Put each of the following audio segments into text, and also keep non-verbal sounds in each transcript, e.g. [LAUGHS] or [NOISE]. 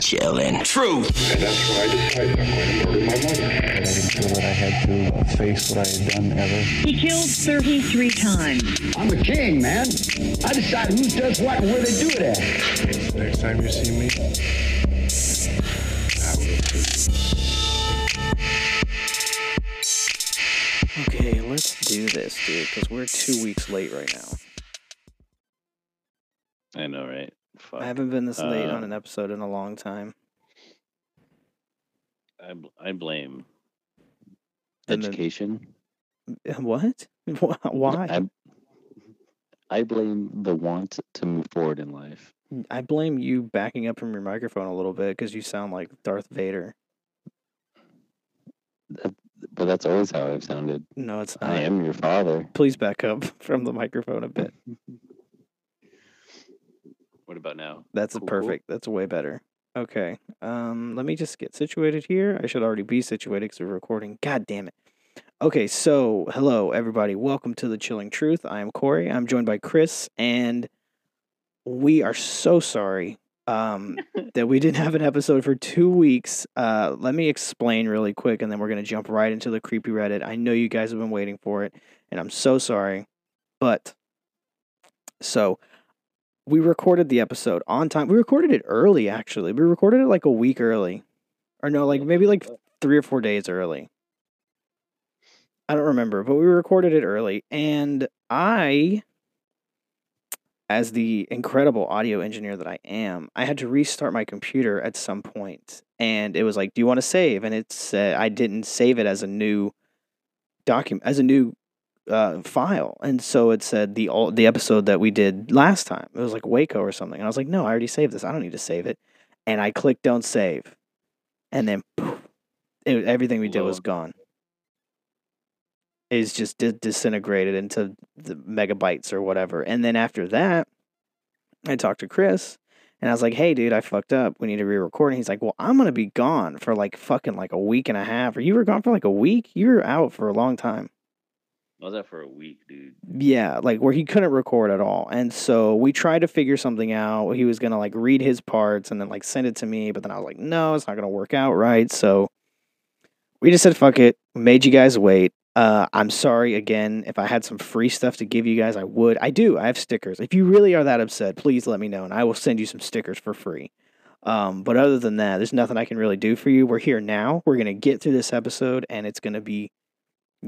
Chillin'. Truth. And that's when I decided I'm going to murder my mother. I didn't I had to uh, face what I had done ever. He killed 33 times. I'm a king, man. I decide who does what and where they do it at. Next time you see me, I will shoot you. Okay, let's do this, dude, because we're two weeks late right now. I know, right? Fuck. I haven't been this late on Uh, an episode in a long time. I, bl- I blame Then the- education. [LAUGHS] What? [LAUGHS] Why? I, I blame the want to move forward in life. I blame you backing up from your microphone a little bit because you sound like Darth Vader. That- But that's always how I've sounded. No, it's not. I am your father. Please back up [LAUGHS] from the microphone a bit. What about now? That's Cool, cool. perfect. That's way better. Okay. Um, let me just get situated here. I should already be situated because we're recording. God damn it. Okay, so hello everybody. Welcome to the Chilling Truth. I am Corey. I'm joined by Chris, and we are so sorry um, [LAUGHS] that we didn't have an episode for two weeks. Uh, let me explain really quick, and then we're gonna jump right into the creepy Reddit. I know you guys have been waiting for it, and I'm so sorry, but so we recorded the episode on time. We recorded it early, actually. We recorded it like a week early, or no, like maybe like three or four days early. I don't remember, but we recorded it early, and I, as the incredible audio engineer that I am, I had to restart my computer at some point, and it was like, "Do you want to save?" And it said I didn't save it as a new document, as a new uh, file, and so it said the all, the episode that we did last time. It was like Waco or something, and I was like, "No, I already saved this. I don't need to save it." And I clicked "Don't save," and then poof, it, everything we did was gone. It's just di- disintegrated into the megabytes or whatever. And then after that, I talked to Chris, and I was like, "Hey, dude, I fucked up. We need to re-record." And he's like, "Well, I'm gonna be gone for like fucking like a week and a half. Or you were gone for like a week. You were out for a long time." I was out for a week, dude. Yeah, like where he couldn't record at all. And so we tried to figure something out. He was going to like read his parts and then like send it to me, but then I was like, "No, it's not going to work out right." So we just said fuck it. Made you guys wait. Uh I'm sorry again. If I had some free stuff to give you guys, I would. I do. I have stickers. If you really are that upset, please let me know and I will send you some stickers for free. Um, but other than that, there's nothing I can really do for you. We're here now. We're going to get through this episode and it's going to be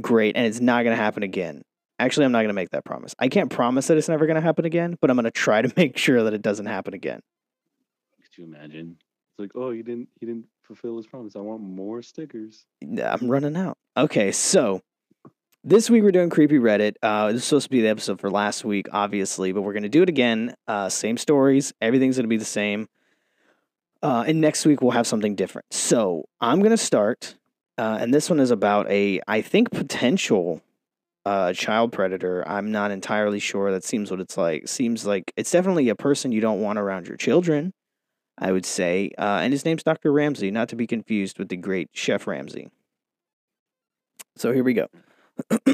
great and it's not going to happen again. Actually, I'm not going to make that promise. I can't promise that it's never going to happen again, but I'm going to try to [LAUGHS] make sure that it doesn't happen again. Could you imagine? It's like, oh, he didn't, he didn't fulfill his promise. I want more stickers. I'm running out. Okay, so this week we're doing creepy Reddit. Uh, this is supposed to be the episode for last week, obviously, but we're going to do it again. Uh, same stories. Everything's going to be the same. Uh, and next week we'll have something different. So I'm going to start, uh, and this one is about a, I think, potential uh, child predator. I'm not entirely sure. That seems what it's like. Seems like it's definitely a person you don't want around your children. I would say, uh, and his name's Dr. Ramsey, not to be confused with the great Chef Ramsay. So here we go. [CLEARS THROAT]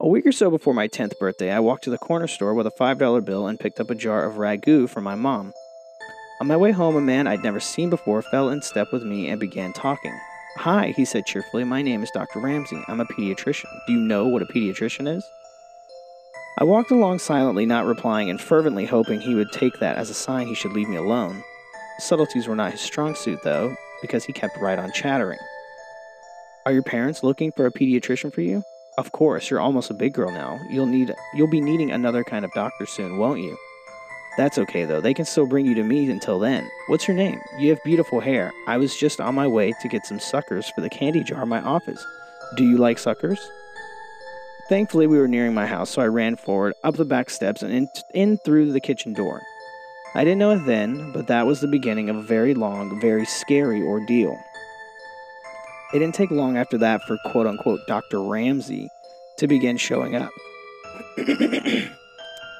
a week or so before my 10th birthday, I walked to the corner store with a $5 bill and picked up a jar of ragu for my mom. On my way home, a man I'd never seen before fell in step with me and began talking. Hi, he said cheerfully. My name is Dr. Ramsey. I'm a pediatrician. Do you know what a pediatrician is? I walked along silently, not replying, and fervently hoping he would take that as a sign he should leave me alone. Subtleties were not his strong suit, though, because he kept right on chattering. Are your parents looking for a pediatrician for you? Of course, you're almost a big girl now. You'll need you'll be needing another kind of doctor soon, won't you? That's okay though. They can still bring you to me until then. What's your name? You have beautiful hair. I was just on my way to get some suckers for the candy jar in my office. Do you like suckers? Thankfully, we were nearing my house, so I ran forward, up the back steps, and in, in through the kitchen door. I didn't know it then, but that was the beginning of a very long, very scary ordeal. It didn't take long after that for quote unquote Dr. Ramsey to begin showing up. [COUGHS]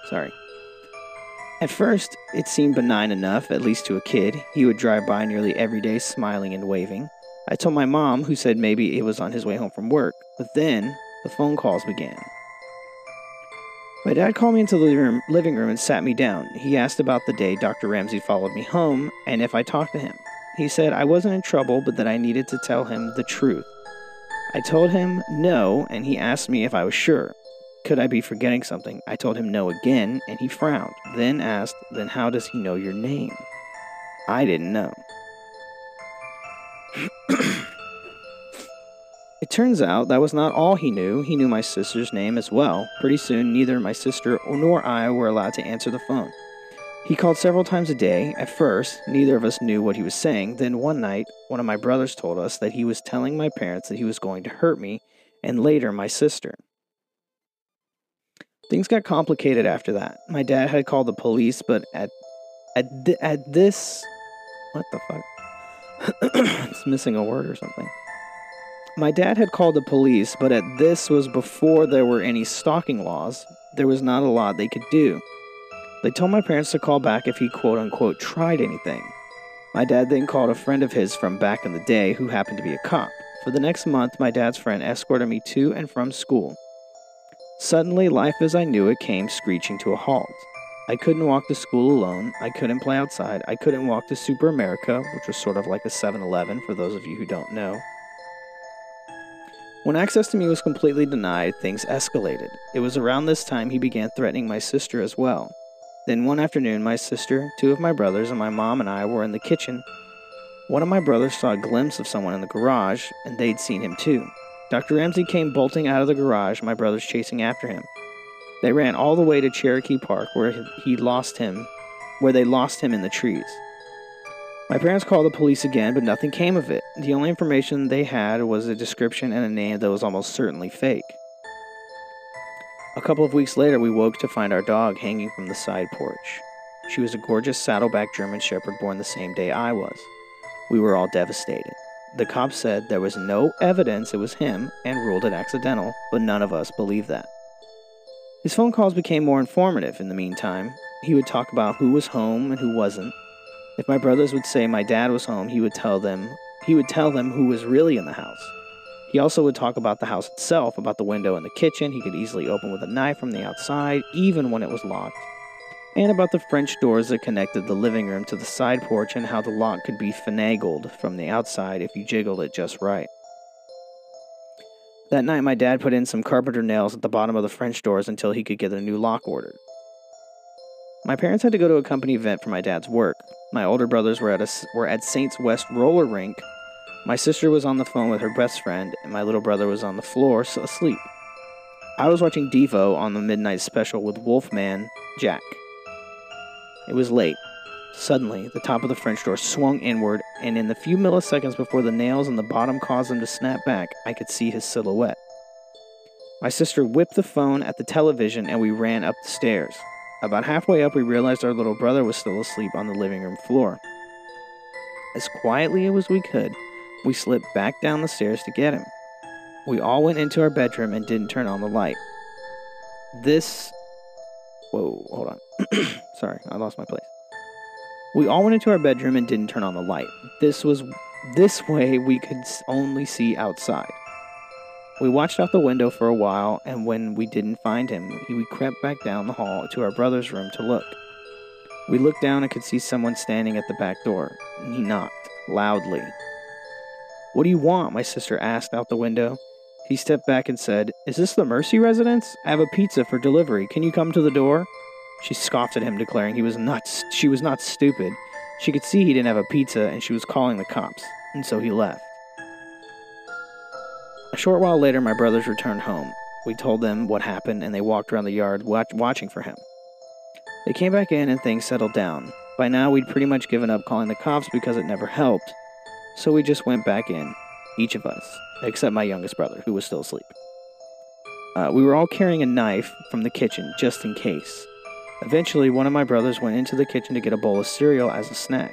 Sorry. At first, it seemed benign enough, at least to a kid. He would drive by nearly every day smiling and waving. I told my mom, who said maybe it was on his way home from work. But then, the phone calls began. My dad called me into the living room, and sat me down. He asked about the day Dr. Ramsey followed me home and if I talked to him. He said I wasn't in trouble, but that I needed to tell him the truth. I told him no, and he asked me if I was sure. Could I be forgetting something? I told him no again, and he frowned, then asked, Then how does he know your name? I didn't know. [CLEARS THROAT] it turns out that was not all he knew. He knew my sister's name as well. Pretty soon, neither my sister nor I were allowed to answer the phone. He called several times a day. At first, neither of us knew what he was saying. Then one night, one of my brothers told us that he was telling my parents that he was going to hurt me, and later my sister. Things got complicated after that. My dad had called the police, but at at th- at this, what the fuck? [COUGHS] it's missing a word or something. My dad had called the police, but at this was before there were any stalking laws. There was not a lot they could do. They told my parents to call back if he quote unquote tried anything. My dad then called a friend of his from back in the day who happened to be a cop. For the next month, my dad's friend escorted me to and from school. Suddenly, life as I knew it came screeching to a halt. I couldn't walk to school alone. I couldn't play outside. I couldn't walk to Super America, which was sort of like a 7 Eleven for those of you who don't know. When access to me was completely denied, things escalated. It was around this time he began threatening my sister as well. Then one afternoon, my sister, two of my brothers, and my mom and I were in the kitchen. One of my brothers saw a glimpse of someone in the garage, and they'd seen him too. Dr. Ramsey came bolting out of the garage, my brothers chasing after him. They ran all the way to Cherokee Park where he lost him, where they lost him in the trees. My parents called the police again, but nothing came of it. The only information they had was a description and a name that was almost certainly fake. A couple of weeks later, we woke to find our dog hanging from the side porch. She was a gorgeous saddleback German Shepherd born the same day I was. We were all devastated. The cops said there was no evidence it was him and ruled it accidental, but none of us believed that. His phone calls became more informative in the meantime. He would talk about who was home and who wasn't. If my brothers would say my dad was home, he would tell them he would tell them who was really in the house. He also would talk about the house itself, about the window in the kitchen he could easily open with a knife from the outside, even when it was locked, and about the French doors that connected the living room to the side porch and how the lock could be finagled from the outside if you jiggled it just right. That night, my dad put in some carpenter nails at the bottom of the French doors until he could get a new lock ordered. My parents had to go to a company event for my dad's work. My older brothers were at, a, were at Saints West roller rink. My sister was on the phone with her best friend, and my little brother was on the floor asleep. I was watching Devo on the midnight special with Wolfman Jack. It was late. Suddenly, the top of the French door swung inward, and in the few milliseconds before the nails in the bottom caused them to snap back, I could see his silhouette. My sister whipped the phone at the television, and we ran up the stairs. About halfway up, we realized our little brother was still asleep on the living room floor. As quietly as we could, we slipped back down the stairs to get him. We all went into our bedroom and didn't turn on the light. This. Whoa, hold on. [CLEARS THROAT] Sorry, I lost my place. We all went into our bedroom and didn't turn on the light. This was this way we could only see outside. We watched out the window for a while, and when we didn't find him, we crept back down the hall to our brother's room to look. We looked down and could see someone standing at the back door. He knocked loudly. What do you want? My sister asked out the window. He stepped back and said, Is this the Mercy residence? I have a pizza for delivery. Can you come to the door? She scoffed at him, declaring he was not she was not stupid. She could see he didn't have a pizza and she was calling the cops, and so he left. A short while later, my brothers returned home. We told them what happened, and they walked around the yard watch- watching for him. They came back in, and things settled down. By now, we'd pretty much given up calling the cops because it never helped, so we just went back in, each of us, except my youngest brother, who was still asleep. Uh, we were all carrying a knife from the kitchen just in case. Eventually, one of my brothers went into the kitchen to get a bowl of cereal as a snack.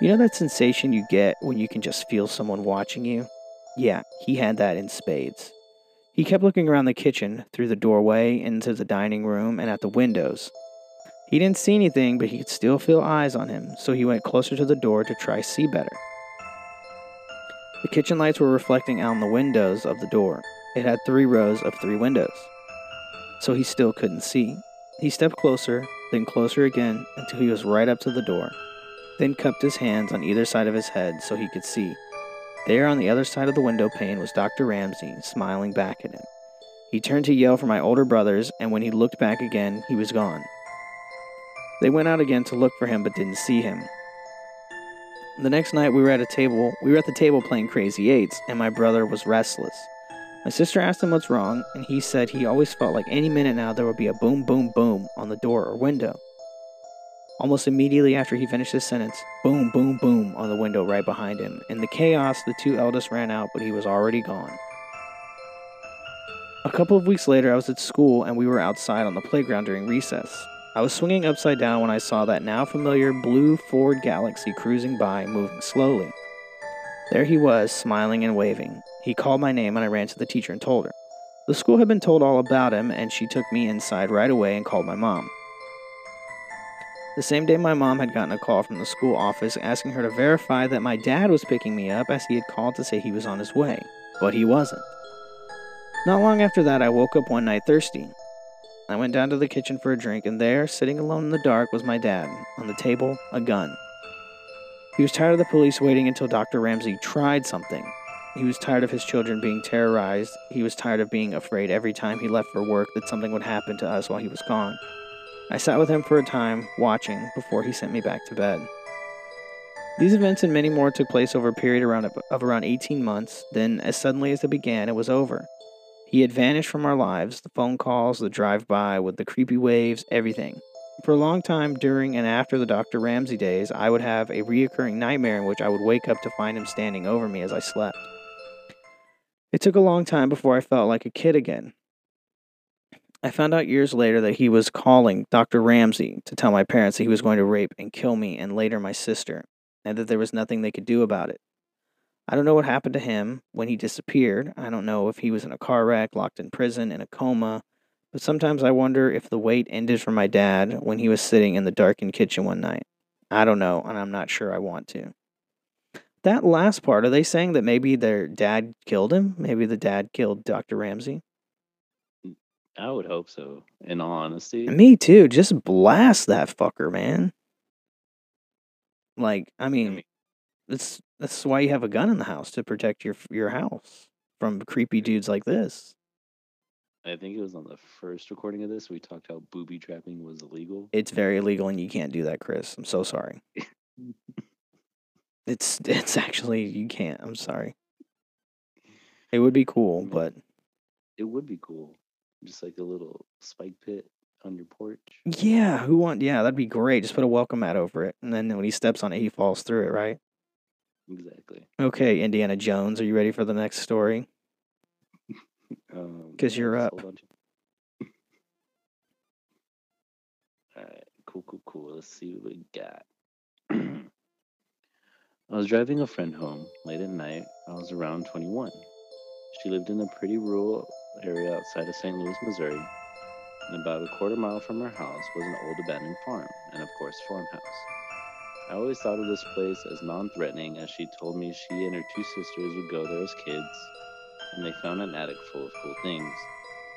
You know that sensation you get when you can just feel someone watching you? Yeah, he had that in spades. He kept looking around the kitchen, through the doorway, into the dining room, and at the windows. He didn't see anything, but he could still feel eyes on him, so he went closer to the door to try see better. The kitchen lights were reflecting out on the windows of the door. It had three rows of three windows. so he still couldn't see. He stepped closer, then closer again until he was right up to the door, then cupped his hands on either side of his head so he could see. There on the other side of the window pane was Dr. Ramsey, smiling back at him. He turned to yell for my older brothers, and when he looked back again, he was gone. They went out again to look for him but didn't see him. The next night we were at a table we were at the table playing crazy eights, and my brother was restless. My sister asked him what's wrong, and he said he always felt like any minute now there would be a boom boom boom on the door or window. Almost immediately after he finished his sentence, boom boom boom on the window right behind him. In the chaos, the two eldest ran out, but he was already gone. A couple of weeks later, I was at school and we were outside on the playground during recess. I was swinging upside down when I saw that now familiar blue Ford Galaxie cruising by, moving slowly. There he was, smiling and waving. He called my name and I ran to the teacher and told her. The school had been told all about him, and she took me inside right away and called my mom. The same day, my mom had gotten a call from the school office asking her to verify that my dad was picking me up as he had called to say he was on his way, but he wasn't. Not long after that, I woke up one night thirsty. I went down to the kitchen for a drink, and there, sitting alone in the dark, was my dad. On the table, a gun. He was tired of the police waiting until Dr. Ramsey tried something. He was tired of his children being terrorized. He was tired of being afraid every time he left for work that something would happen to us while he was gone. I sat with him for a time, watching, before he sent me back to bed. These events and many more took place over a period around, of around 18 months. Then, as suddenly as they began, it was over. He had vanished from our lives the phone calls, the drive by with the creepy waves, everything. For a long time during and after the Dr. Ramsey days, I would have a reoccurring nightmare in which I would wake up to find him standing over me as I slept. It took a long time before I felt like a kid again. I found out years later that he was calling Dr. Ramsey to tell my parents that he was going to rape and kill me and later my sister, and that there was nothing they could do about it. I don't know what happened to him when he disappeared. I don't know if he was in a car wreck, locked in prison, in a coma, but sometimes I wonder if the wait ended for my dad when he was sitting in the darkened kitchen one night. I don't know, and I'm not sure I want to that last part, are they saying that maybe their dad killed him? Maybe the dad killed Dr. Ramsey? Mm, I would hope so, in all honesty. Me too. Just blast that fucker, man. Like, I mean, I mean that's that's why you have a gun in the house to protect your your house from creepy dudes like this. I think it was on the first recording of this we talked how booby trapping was illegal. It's very illegal and you can't do that, Chris. I'm so sorry. [LAUGHS] It's it's actually you can't. I'm sorry. It would be cool, but It would be cool. Just like a little spike pit on your porch. yeah, who want? Yeah, that'd be great. Just put a welcome mat over it, and then when he steps on it, he falls through it. Right? Exactly. Okay, Indiana Jones, are you ready for the next story? [LAUGHS] Um, 'Cause you're up. to- [LAUGHS] Alright, cool, cool, cool. Let's see what we got. [CLEARS THROAT] I was driving a friend home late at night. I was around 21. She lived in a pretty rural area outside of St. Louis, Missouri. And about a quarter mile from her house was an old abandoned farm, and of course, farmhouse. I always thought of this place as non threatening as she told me she and her two sisters would go there as kids, and they found an attic full of cool things,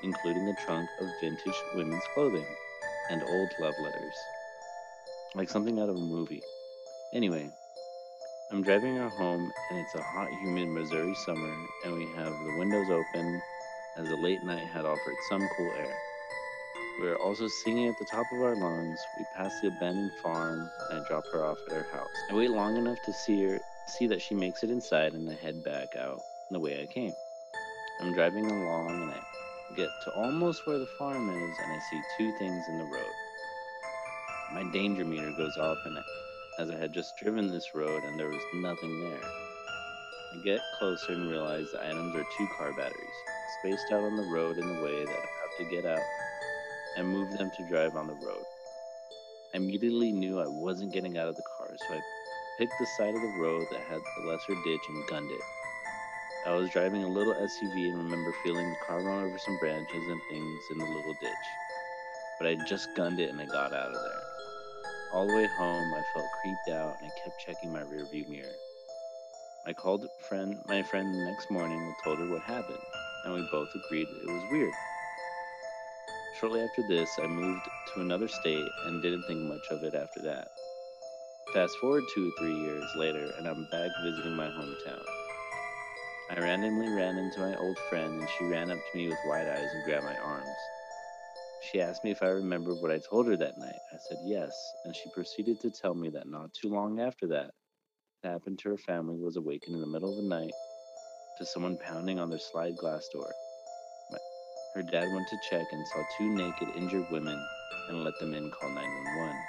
including a trunk of vintage women's clothing and old love letters. Like something out of a movie. Anyway, I'm driving her home, and it's a hot, humid Missouri summer, and we have the windows open as the late night had offered some cool air. We are also singing at the top of our lungs. We pass the abandoned farm, and I drop her off at her house. I wait long enough to see her, see that she makes it inside, and I head back out the way I came. I'm driving along, and I get to almost where the farm is, and I see two things in the road. My danger meter goes off, and as I had just driven this road and there was nothing there. I get closer and realize the items are two car batteries, spaced out on the road in a way that I have to get out and move them to drive on the road. I immediately knew I wasn't getting out of the car, so I picked the side of the road that had the lesser ditch and gunned it. I was driving a little SUV and remember feeling the car run over some branches and things in the little ditch. But I just gunned it and I got out of there. All the way home, I felt creeped out and I kept checking my rearview mirror. I called friend, my friend the next morning and told her what happened, and we both agreed it was weird. Shortly after this, I moved to another state and didn't think much of it after that. Fast forward two or three years later, and I'm back visiting my hometown. I randomly ran into my old friend, and she ran up to me with wide eyes and grabbed my arms. She asked me if I remembered what I told her that night. I said yes, and she proceeded to tell me that not too long after that, what happened to her family was awakened in the middle of the night to someone pounding on their slide glass door. Her dad went to check and saw two naked, injured women and let them in call 911.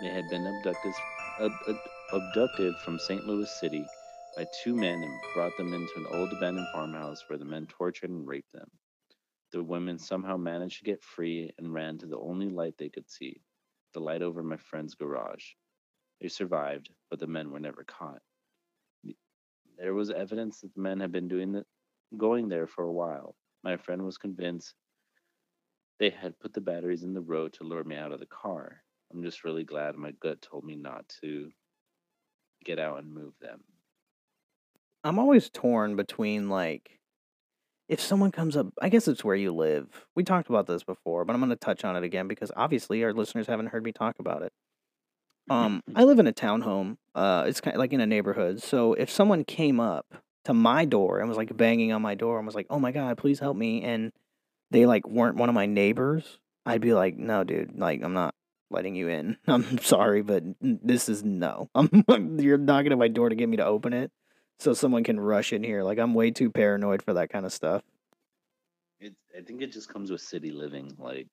They had been abducted, ab- ab- abducted from St. Louis City by two men and brought them into an old abandoned farmhouse where the men tortured and raped them. The women somehow managed to get free and ran to the only light they could see the light over my friend's garage. They survived, but the men were never caught. There was evidence that the men had been doing the, going there for a while. My friend was convinced they had put the batteries in the road to lure me out of the car. I'm just really glad my gut told me not to get out and move them. I'm always torn between like if someone comes up, I guess it's where you live. We talked about this before, but I'm going to touch on it again because obviously our listeners haven't heard me talk about it. [LAUGHS] Um, I live in a townhome. Uh, it's kind of like in a neighborhood. So if someone came up to my door and was like banging on my door and was like, "Oh my god, please help me," and they like weren't one of my neighbors, I'd be like, "No, dude, like I'm not letting you in. [LAUGHS] I'm sorry, but this is no. [LAUGHS] I'm you're knocking at my door to get me to open it." so someone can rush in here. Like I'm way too paranoid for that kind of stuff. It, I think it just comes with city living. Like,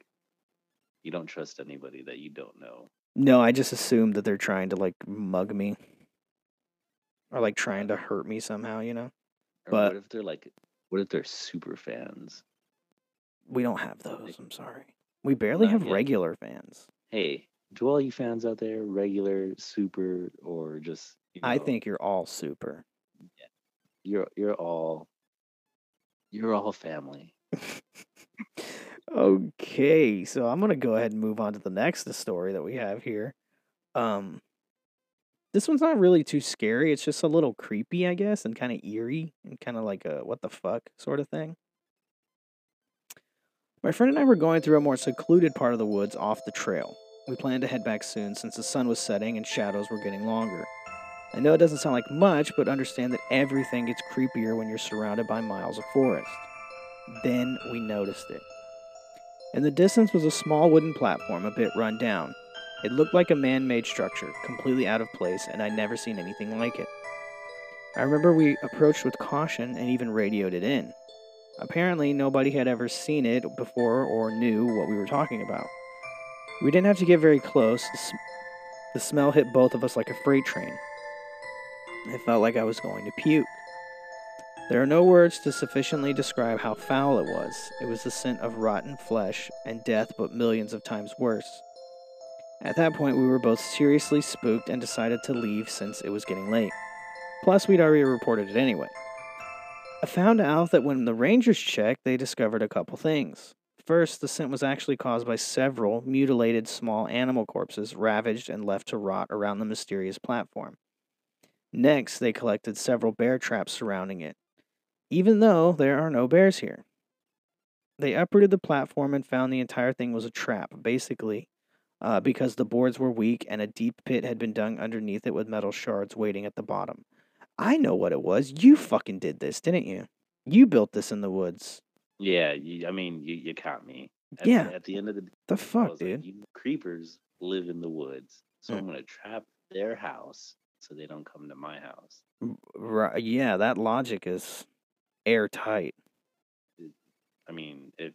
you don't trust anybody that you don't know. No, I just assume that they're trying to like mug me or like trying to hurt me somehow, you know. Or But- what if they're like, what if they're super fans? We don't have those. I'm sorry. We barely Not have yet. regular fans. Hey, to all you fans out there, regular, super, or just, you I think you're all super. Yeah. you're you're all you're all family. [LAUGHS] okay, so I'm gonna go ahead and move on to the next story that we have here. Um, this one's not really too scary. It's just a little creepy, I guess, and kind of eerie and kind of like a what the fuck sort of thing. My friend and I were going through a more secluded part of the woods off the trail. We planned to head back soon since the sun was setting and shadows were getting longer. I know it doesn't sound like much, but understand that everything gets creepier when you're surrounded by miles of forest. Then we noticed it. In the distance was a small wooden platform, a bit run down. It looked like a man made structure, completely out of place, and I'd never seen anything like it. I remember we approached with caution and even radioed it in. Apparently, nobody had ever seen it before or knew what we were talking about. We didn't have to get very close. The, sm- the smell hit both of us like a freight train. It felt like I was going to puke. There are no words to sufficiently describe how foul it was. It was the scent of rotten flesh and death, but millions of times worse. At that point, we were both seriously spooked and decided to leave since it was getting late. Plus, we'd already reported it anyway. I found out that when the Rangers checked, they discovered a couple things. First, the scent was actually caused by several mutilated small animal corpses ravaged and left to rot around the mysterious platform. Next, they collected several bear traps surrounding it, even though there are no bears here. They uprooted the platform and found the entire thing was a trap, basically, uh, because the boards were weak and a deep pit had been dug underneath it with metal shards waiting at the bottom. I know what it was. You fucking did this, didn't you? You built this in the woods. Yeah, you, I mean, you, you caught me. At, Yeah. At the end of the day, The fuck, like, dude? you creepers live in the woods, so Mm. I'm gonna trap their house so they don't come to my house. Right, yeah, that logic is airtight. I mean, if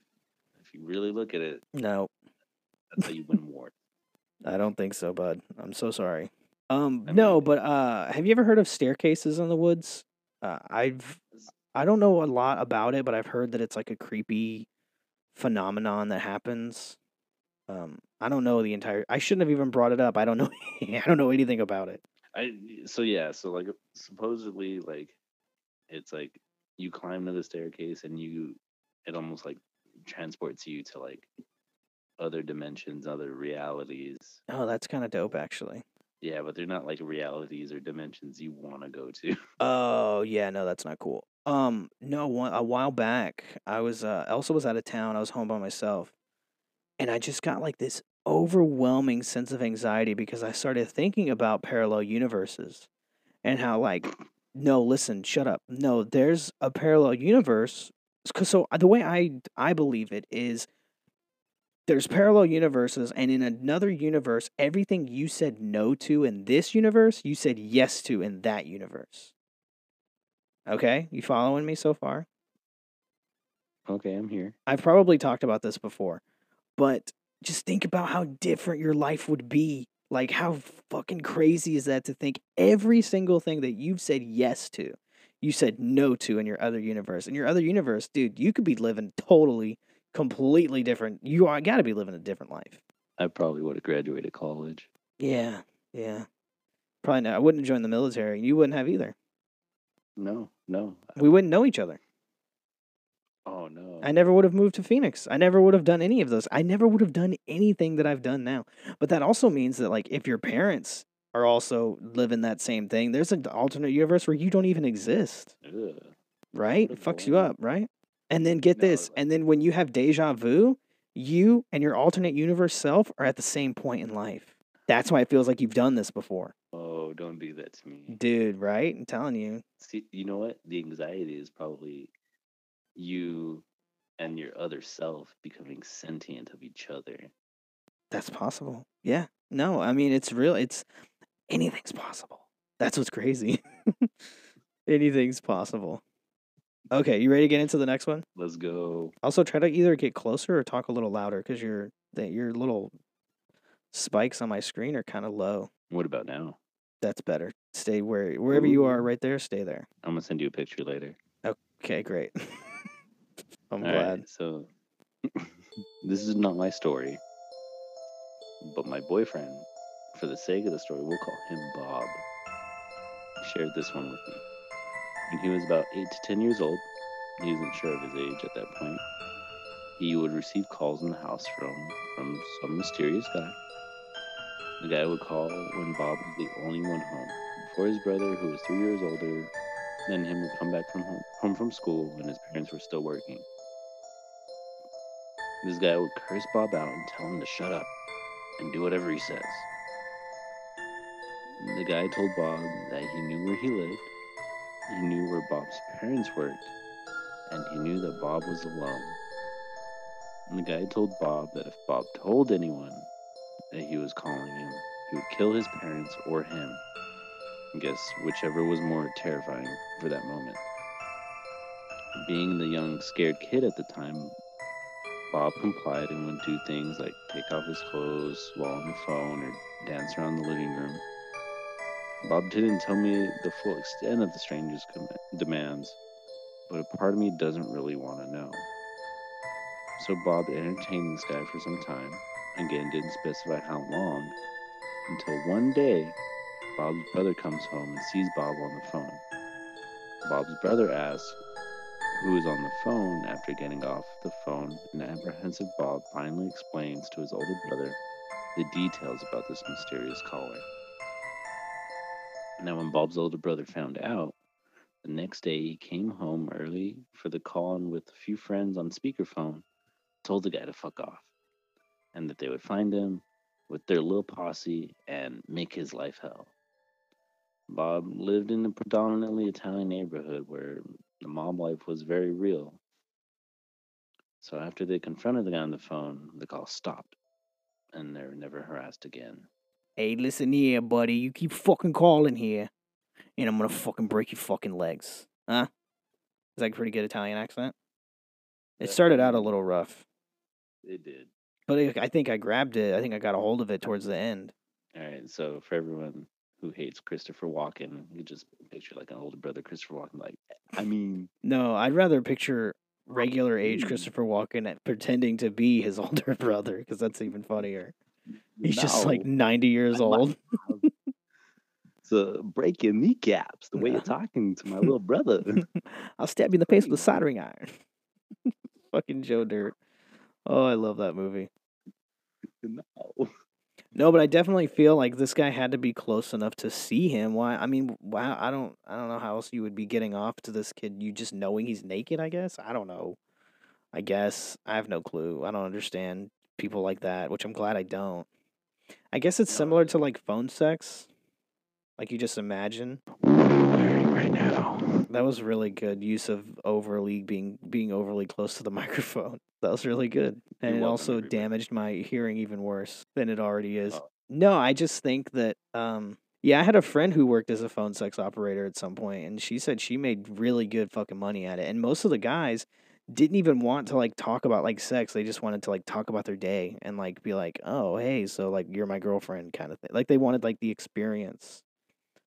if you really look at it, No, that's how you win wars. [LAUGHS] I don't think so, bud. I'm so sorry. Um, I no, but uh, have you ever heard of staircases in the woods? Uh, I've I don't know a lot about it, but I've heard that it's like a creepy phenomenon that happens. Um, I don't know the entire. I shouldn't have even brought it up. I don't know. [LAUGHS] I don't know anything about it. I so yeah, so like supposedly like it's like you climb to the staircase and you it almost like transports you to like other dimensions, other realities. Oh, that's kind of dope, actually. Yeah, but they're not like realities or dimensions you want to go to. [LAUGHS] Oh yeah, no, that's not cool. Um, no, one a while back, I was uh, Elsa was out of town. I was home by myself, and I just got like this overwhelming sense of anxiety because I started thinking about parallel universes and how like [LAUGHS] no, listen, shut up. No, there's a parallel universe. Cause so the way I I believe it is there's parallel universes and in another universe everything you said no to in this universe you said yes to in that universe. Okay? You following me so far? Okay, I'm here. i've probably talked about this before but just think about how different your life would be. Like how fucking crazy is that to think every single thing that you've said yes to you said no to in your other universe. In your other universe dude you could be living totally completely different you are got to be living a different life I probably would have graduated college. Yeah, yeah. Probably not. I wouldn't have joined the military. You wouldn't have either. No, no. We wouldn't know each other. Oh no. I never would have moved to Phoenix. I never would have done any of those. I never would have done anything that I've done now. But that also means that, like, if your parents are also living that same thing, there's an alternate universe where you don't even exist, Ugh. right? It What a fucks you up, right? And then get No, this. And then when you have deja vu, you and your alternate universe self are at the same point in life. That's why it feels like you've done this before. Oh, don't do that to me. Dude, right? I'm telling you. See, you know what? The anxiety is probably you and your other self becoming sentient of each other. That's possible. Yeah. No, I mean it's real. It's anything's possible. That's what's crazy. [LAUGHS] anything's possible. Okay, you ready to get into the next one? Let's go. Also, try to either get closer or talk a little louder because your that your little spikes on my screen are kind of low. What about now? That's better. Stay where wherever you are right there. Stay there. I'm gonna send you a picture later. Okay, great. [LAUGHS] I'm All glad. right, so [LAUGHS] this is not my story, but my boyfriend, for the sake of the story, we'll call him Bob, shared this one with me. When he was about 8 to 10 years old, he wasn't sure of his age at that point, he would receive calls in the house from, from some mysterious guy. The guy would call when Bob was the only one home. Before his brother, who was three years older than him, would come back from home, home from school when his parents were still working. This guy would curse Bob out and tell him to shut up and do whatever he says. The guy told Bob that he knew where he lived, he knew where Bob's parents worked, and he knew that Bob was alone. And the guy told Bob that if Bob told anyone that he was calling him, he would kill his parents or him. I guess whichever was more terrifying for that moment. Being the young, scared kid at the time, Bob complied and would do things like take off his clothes while on the phone or dance around the living room. Bob didn't tell me the full extent of the stranger's com- demands, but a part of me doesn't really want to know. So Bob entertained this guy for some time, again didn't specify how long, until one day Bob's brother comes home and sees Bob on the phone. Bob's brother asks who is on the phone after getting off the phone, and apprehensive Bob finally explains to his older brother the details about this mysterious caller. Now, when Bob's older brother found out, the next day he came home early for the call and with a few friends on speakerphone, told the guy to fuck off, and that they would find him with their little posse and make his life hell. Bob lived in a predominantly Italian neighborhood where the mob life was very real. So after they confronted the guy on the phone, the call stopped, and they were never harassed again. Hey, listen here, buddy. You keep fucking calling here, and I'm gonna fucking break your fucking legs. Huh? Is that a pretty good Italian accent? It started out a little rough, It did. but I I think I grabbed it. I think I got a hold of it towards the end. All right, so for everyone who hates Christopher Walken, you just picture like an older brother Christopher Walken. Like, I mean, No, I'd rather picture regular age Christopher Walken eh, pretending to be his [LAUGHS] older brother, because that's even funnier. He's just like 90 years old. [LAUGHS] So uh, break your kneecaps the way you're talking to my little [LAUGHS] brother. I'll stab you in the face with a [LAUGHS] soldering iron. Fucking Joe Dirt. Oh, I love that movie. no. No, but I definitely feel like this guy had to be close enough to see him. Why? I mean, wow. I don't. I don't know how else you would be getting off to this kid. You just knowing he's naked. I guess. I don't know. I guess I have no clue. I don't understand people like that, which I'm glad I don't. I guess it's similar to like phone sex. Like you just imagine. right now. That was really good use of overly being being overly close to the [LAUGHS] microphone. That was really good. And it also everybody. damaged my hearing even worse than it already is. Oh. No, I just think that um yeah, I had a friend who worked as a phone sex operator at some point and she said she made really good fucking money at it. And most of the guys didn't even want to like talk about like sex. They just wanted to like talk about their day and like be like, "Oh, hey, so like you're my girlfriend" kind of thing. Like they wanted like the experience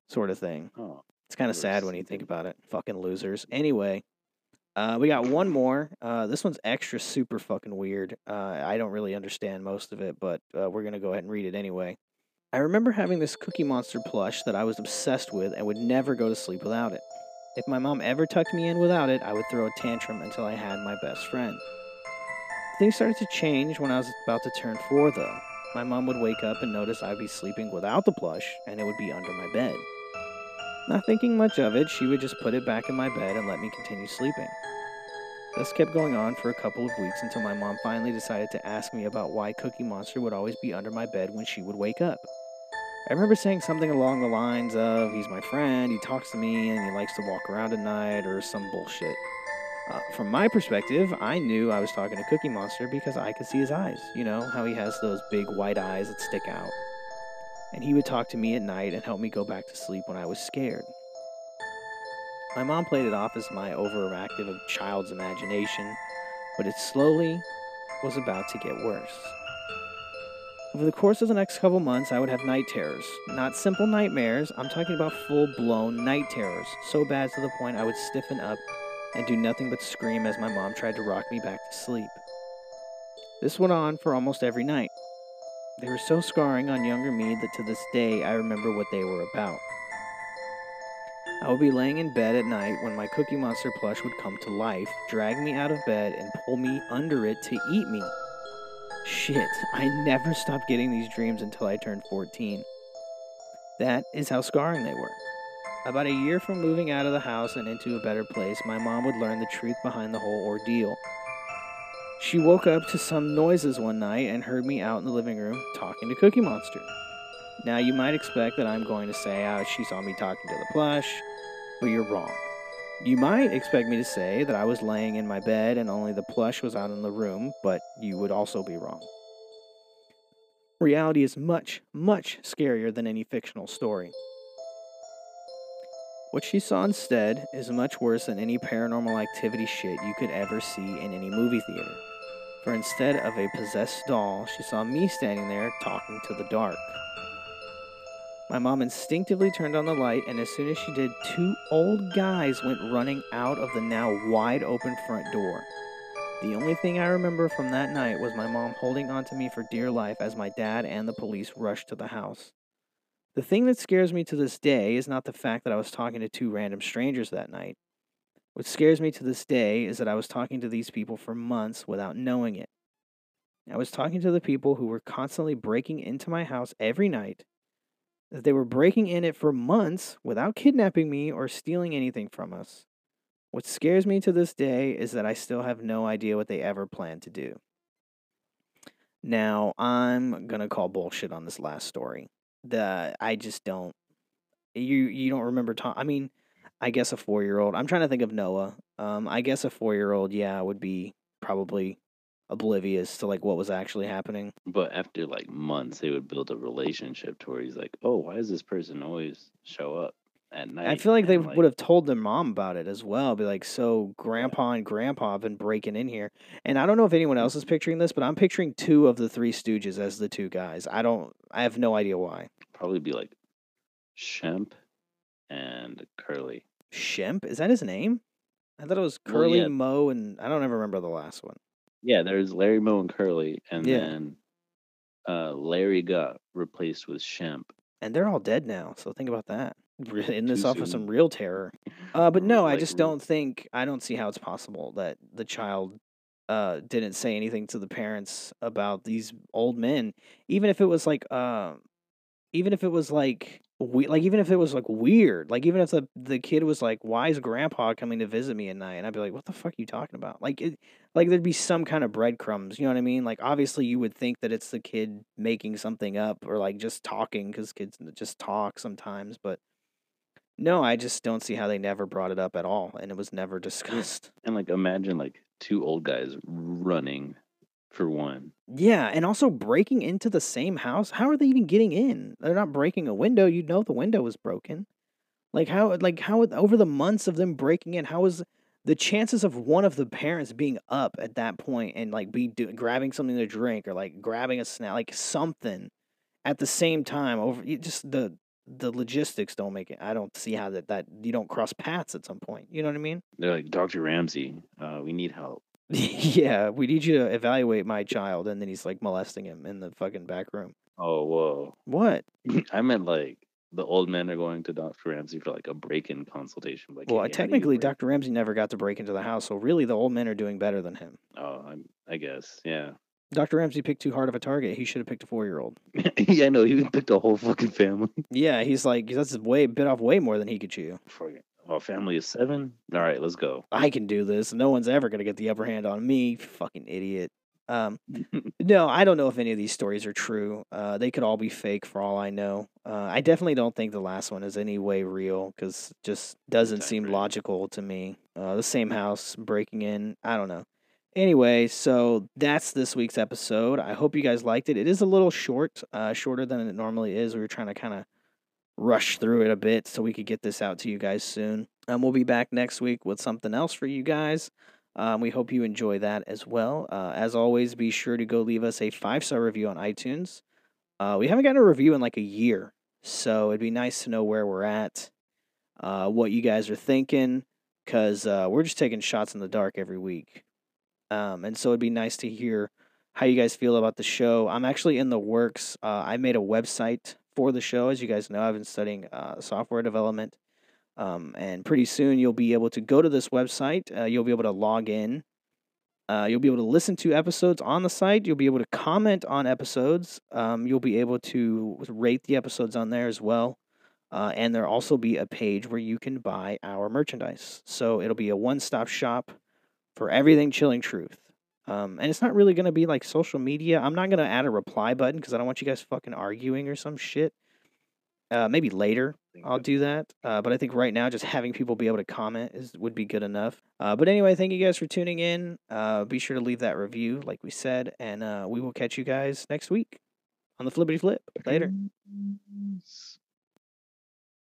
sort of thing. Oh, It's kind of sad when you think about it. Fucking losers. Anyway, uh, we got one more. Uh, this one's extra super fucking weird. Uh, I don't really understand most of it, but uh, we're gonna go ahead and read it anyway. I remember having this Cookie Monster plush that I was obsessed with and would never go to sleep without it. If my mom ever tucked me in without it, I would throw a tantrum until I had my best friend. Things started to change when I was about to turn four, though. My mom would wake up and notice I'd be sleeping without the plush, and it would be under my bed. Not thinking much of it, she would just put it back in my bed and let me continue sleeping. This kept going on for a couple of weeks until my mom finally decided to ask me about why Cookie Monster would always be under my bed when she would wake up. I remember saying something along the lines of, He's my friend, he talks to me, and he likes to walk around at night, or some bullshit. Uh, from my perspective, I knew I was talking to Cookie Monster because I could see his eyes. You know, how he has those big white eyes that stick out. And he would talk to me at night and help me go back to sleep when I was scared. My mom played it off as my overactive child's imagination, but it slowly was about to get worse. Over the course of the next couple months, I would have night terrors. Not simple nightmares, I'm talking about full blown night terrors, so bad to the point I would stiffen up and do nothing but scream as my mom tried to rock me back to sleep. This went on for almost every night. They were so scarring on younger me that to this day I remember what they were about. I would be laying in bed at night when my Cookie Monster plush would come to life, drag me out of bed, and pull me under it to eat me. Shit, I never stopped getting these dreams until I turned 14. That is how scarring they were. About a year from moving out of the house and into a better place, my mom would learn the truth behind the whole ordeal. She woke up to some noises one night and heard me out in the living room talking to Cookie Monster. Now, you might expect that I'm going to say, oh, she saw me talking to the plush, but you're wrong. You might expect me to say that I was laying in my bed and only the plush was out in the room, but you would also be wrong. Reality is much, much scarier than any fictional story. What she saw instead is much worse than any paranormal activity shit you could ever see in any movie theater. For instead of a possessed doll, she saw me standing there talking to the dark. My mom instinctively turned on the light, and as soon as she did, two old guys went running out of the now wide open front door. The only thing I remember from that night was my mom holding onto me for dear life as my dad and the police rushed to the house. The thing that scares me to this day is not the fact that I was talking to two random strangers that night. What scares me to this day is that I was talking to these people for months without knowing it. I was talking to the people who were constantly breaking into my house every night, that they were breaking in it for months without kidnapping me or stealing anything from us. What scares me to this day is that I still have no idea what they ever planned to do. Now, I'm going to call bullshit on this last story. The I just don't you you don't remember Tom I mean, I guess a 4-year-old. I'm trying to think of Noah. Um I guess a 4-year-old yeah would be probably oblivious to like what was actually happening. But after like months, they would build a relationship to where he's like, "Oh, why does this person always show up at night?" I feel like they And, would have told their mom about it as well. Be like, so grandpa and grandpa have been breaking in here. And I don't know if anyone else is picturing this, but I'm picturing two of the three stooges as the two guys. I don't I have no idea why. probably be like Shemp and Curly. Shemp? Is that his name? I thought it was Well, Curly, yeah. Moe, and I don't ever remember the last one. Yeah, there's Larry, Moe, and Curly, and Yeah. then uh, Larry got replaced with Shemp. And they're all dead now, so think about that. In this Too off of some real terror. [LAUGHS] Uh, but no, I just don't think I don't see how it's possible that the child uh didn't say anything to the parents about these old men, even if it was like uh, even if it was like we like even if it was like weird, like even if the the kid was like, "Why is Grandpa coming to visit me at night?" and I'd be like, "What the fuck are you talking about?" Like it, like there'd be some kind of breadcrumbs. You know what I mean? Like obviously you would think that it's the kid making something up or like just talking because kids just talk sometimes, but no, I just don't see how they never brought it up at all, and it was never [LAUGHS] discussed. And like imagine like two old guys running for one. Yeah, and also breaking into the same house. How are they even getting in? They're not breaking a window. You'd know the window was broken. Like how like how over the months of them breaking in, how is the chances of one of the parents being up at that point and like be do, grabbing something to drink or like grabbing a snack, like something at the same time over you just the the logistics don't make it. I don't see how that that you don't cross paths at some point. You know what I mean? They're like, Dr. Ramsey, uh, we need help. [LAUGHS] yeah, we need you to evaluate my child, and then he's like molesting him in the fucking back room. Oh, whoa. What? [CLEARS THROAT] I meant like the old men are going to Dr. Ramsey for like a break-in consultation. Like, Well, "Hey, technically. Dr. Ramsey never got to break into the house, so really the old men are doing better than him. Oh, I'm, I guess, yeah. Dr. Ramsey picked too hard of a target. He should have picked a four year old. [LAUGHS] yeah, no, he picked a whole fucking family. Yeah, he's like, that's way bit off way more than he could chew. For oh, family is seven. All right, let's go. I can do this. No one's ever going to get the upper hand on me, fucking idiot. Um, [LAUGHS] no, I don't know if any of these stories are true. Uh, they could all be fake for all I know. Uh, I definitely don't think the last one is any way real because just doesn't seem logical to me. Uh, the same house breaking in. I don't know. Anyway, so that's this week's episode. I hope you guys liked it. It is a little short, uh, shorter than it normally is. We were trying to kind of rush through it a bit so we could get this out to you guys soon. Um, we'll be back next week with something else for you guys. Um, we hope you enjoy that as well. Uh, as always, be sure to go leave us a five star review on iTunes. Uh, we haven't gotten a review in like a year, so it'd be nice to know where we're at, uh, what you guys are thinking, because uh, we're just taking shots in the dark every week. Um, and so it'd be nice to hear how you guys feel about the show. I'm actually in the works. Uh, I made a website for the show. As you guys know, I've been studying uh, software development. Um, and pretty soon you'll be able to go to this website. Uh, you'll be able to log in. Uh, you'll be able to listen to episodes on the site. You'll be able to comment on episodes. Um, you'll be able to rate the episodes on there as well. Uh, and there'll also be a page where you can buy our merchandise. So it'll be a one stop shop for everything Chilling Truth. Um, and it's not really going to be like social media. I'm not going to add a reply button because I don't want you guys fucking arguing or some shit. Uh, maybe later I'll do that. Uh, but I think right now, just having people be able to comment is would be good enough. Uh, but anyway, thank you guys for tuning in. Uh, be sure to leave that review, like we said, and uh, we will catch you guys next week on the Flippity Flip. Later. Peace.